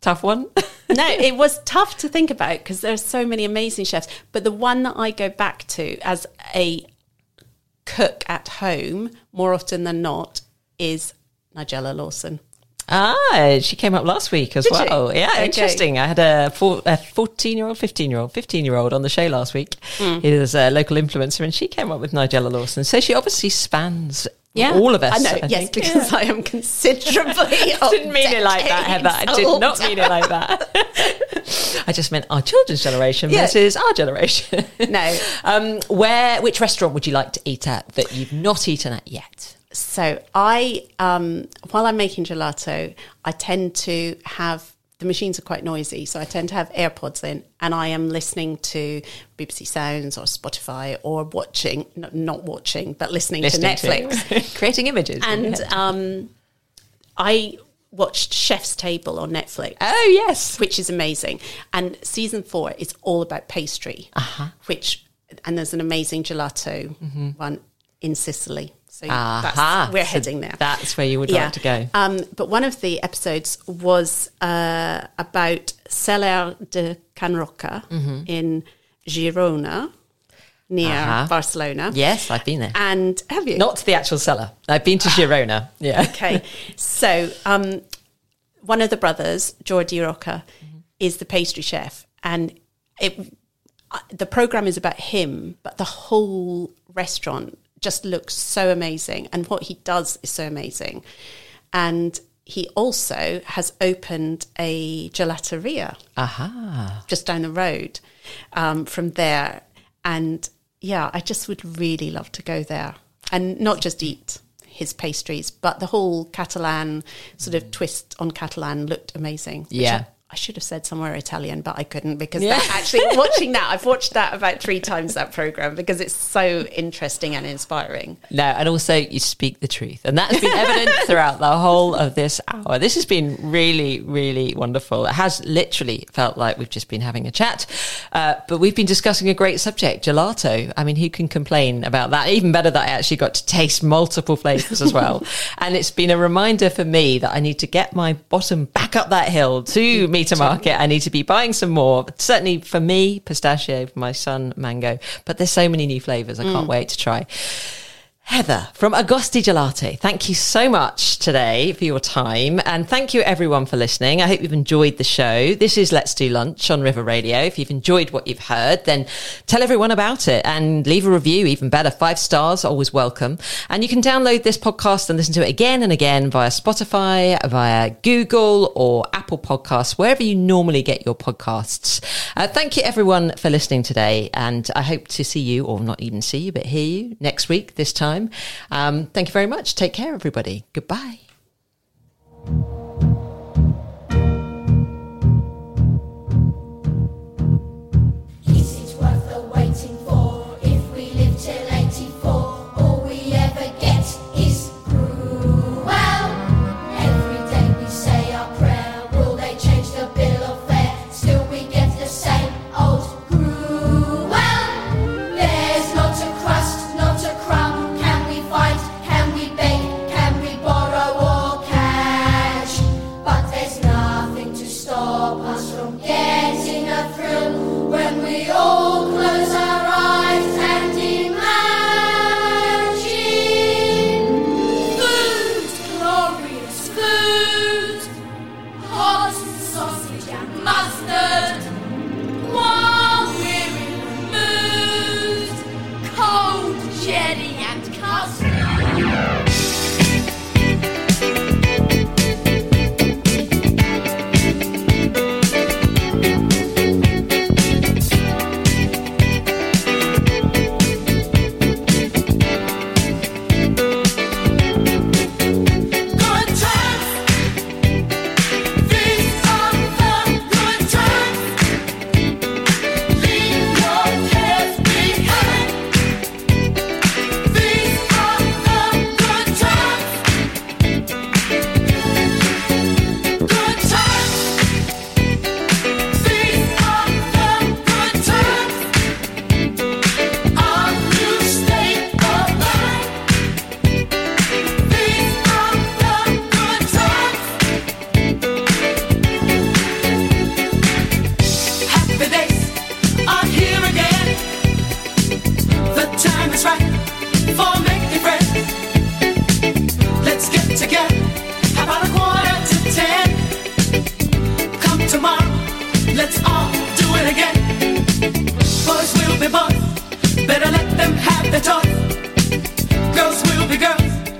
Tough one. no, it was tough to think about because there are so many amazing chefs. But the one that I go back to as a cook at home more often than not is Nigella Lawson. Ah, she came up last week as Did she? well. Yeah, Okay. interesting. I had a, four, a 14 year old, 15 year old, 15 year old on the show last week. He was a local influencer and she came up with Nigella Lawson. So she obviously spans all of us. I know, I yes, think. because I am considerably. I didn't mean it like that, Heather. I did not mean it like that. I just meant our children's generation Yeah. versus our generation. No. Um, where, which restaurant would you like to eat at that you've not eaten at yet? So I, um, while I'm making gelato, I tend to have the machines are quite noisy, so I tend to have AirPods in, and I am listening to BBC Sounds or Spotify or watching, no, not watching, but listening, Listening to Netflix. Creating images. and um, I watched Chef's Table on Netflix. oh, yes. which is amazing. And season four is all about pastry, Uh-huh. which and there's an amazing gelato one in Sicily. So Aha. that's, we're Mm-hmm. So heading there. that's where you would like to go. Um, but one of the episodes was uh, about Celler de Can Roca Mm-hmm. in Girona, near Uh-huh. Barcelona. Yes, I've been there. And have you? Not to the actual cellar. I've been to Girona. Yeah. Okay. so um, one of the brothers, Jordi Roca, is the pastry chef, and it uh, the program is about him, but the whole restaurant just looks so amazing, and what he does is so amazing, and he also has opened a gelateria Aha. just down the road um, from there. And yeah, I just would really love to go there and not just eat his pastries, but the whole Catalan sort of twist on Catalan looked amazing. Yeah. I, should have said somewhere Italian, but I couldn't because Yeah. actually watching that, I've watched that about three times that program because it's so interesting and inspiring. No, and also you speak the truth. And that's been evident throughout the whole of this hour. This has been really, really wonderful. It has literally felt like we've just been having a chat. Uh, but we've been discussing a great subject, gelato. I mean, who can complain about that? Even better that I actually got to taste multiple flavors as well. and it's been a reminder for me that I need to get my bottom back up that hill to meet a market. I need to be buying some more. Certainly for me, pistachio, for my son, mango. But there's so many new flavors. I can't mm. wait to try. Heather from Agosti Gelati, thank you so much today for your time. And thank you everyone for listening. I hope you've enjoyed the show. This is Let's Do Lunch on River Radio. If you've enjoyed what you've heard, then tell everyone about it and leave a review, even better. Five stars, always welcome. And you can download this podcast and listen to it again and again via Spotify, via Google or Apple Podcasts, wherever you normally get your podcasts. Uh, thank you everyone for listening today. And I hope to see you, or not even see you, but hear you next week, this time. Um, thank you very much. Take care, everybody. Goodbye.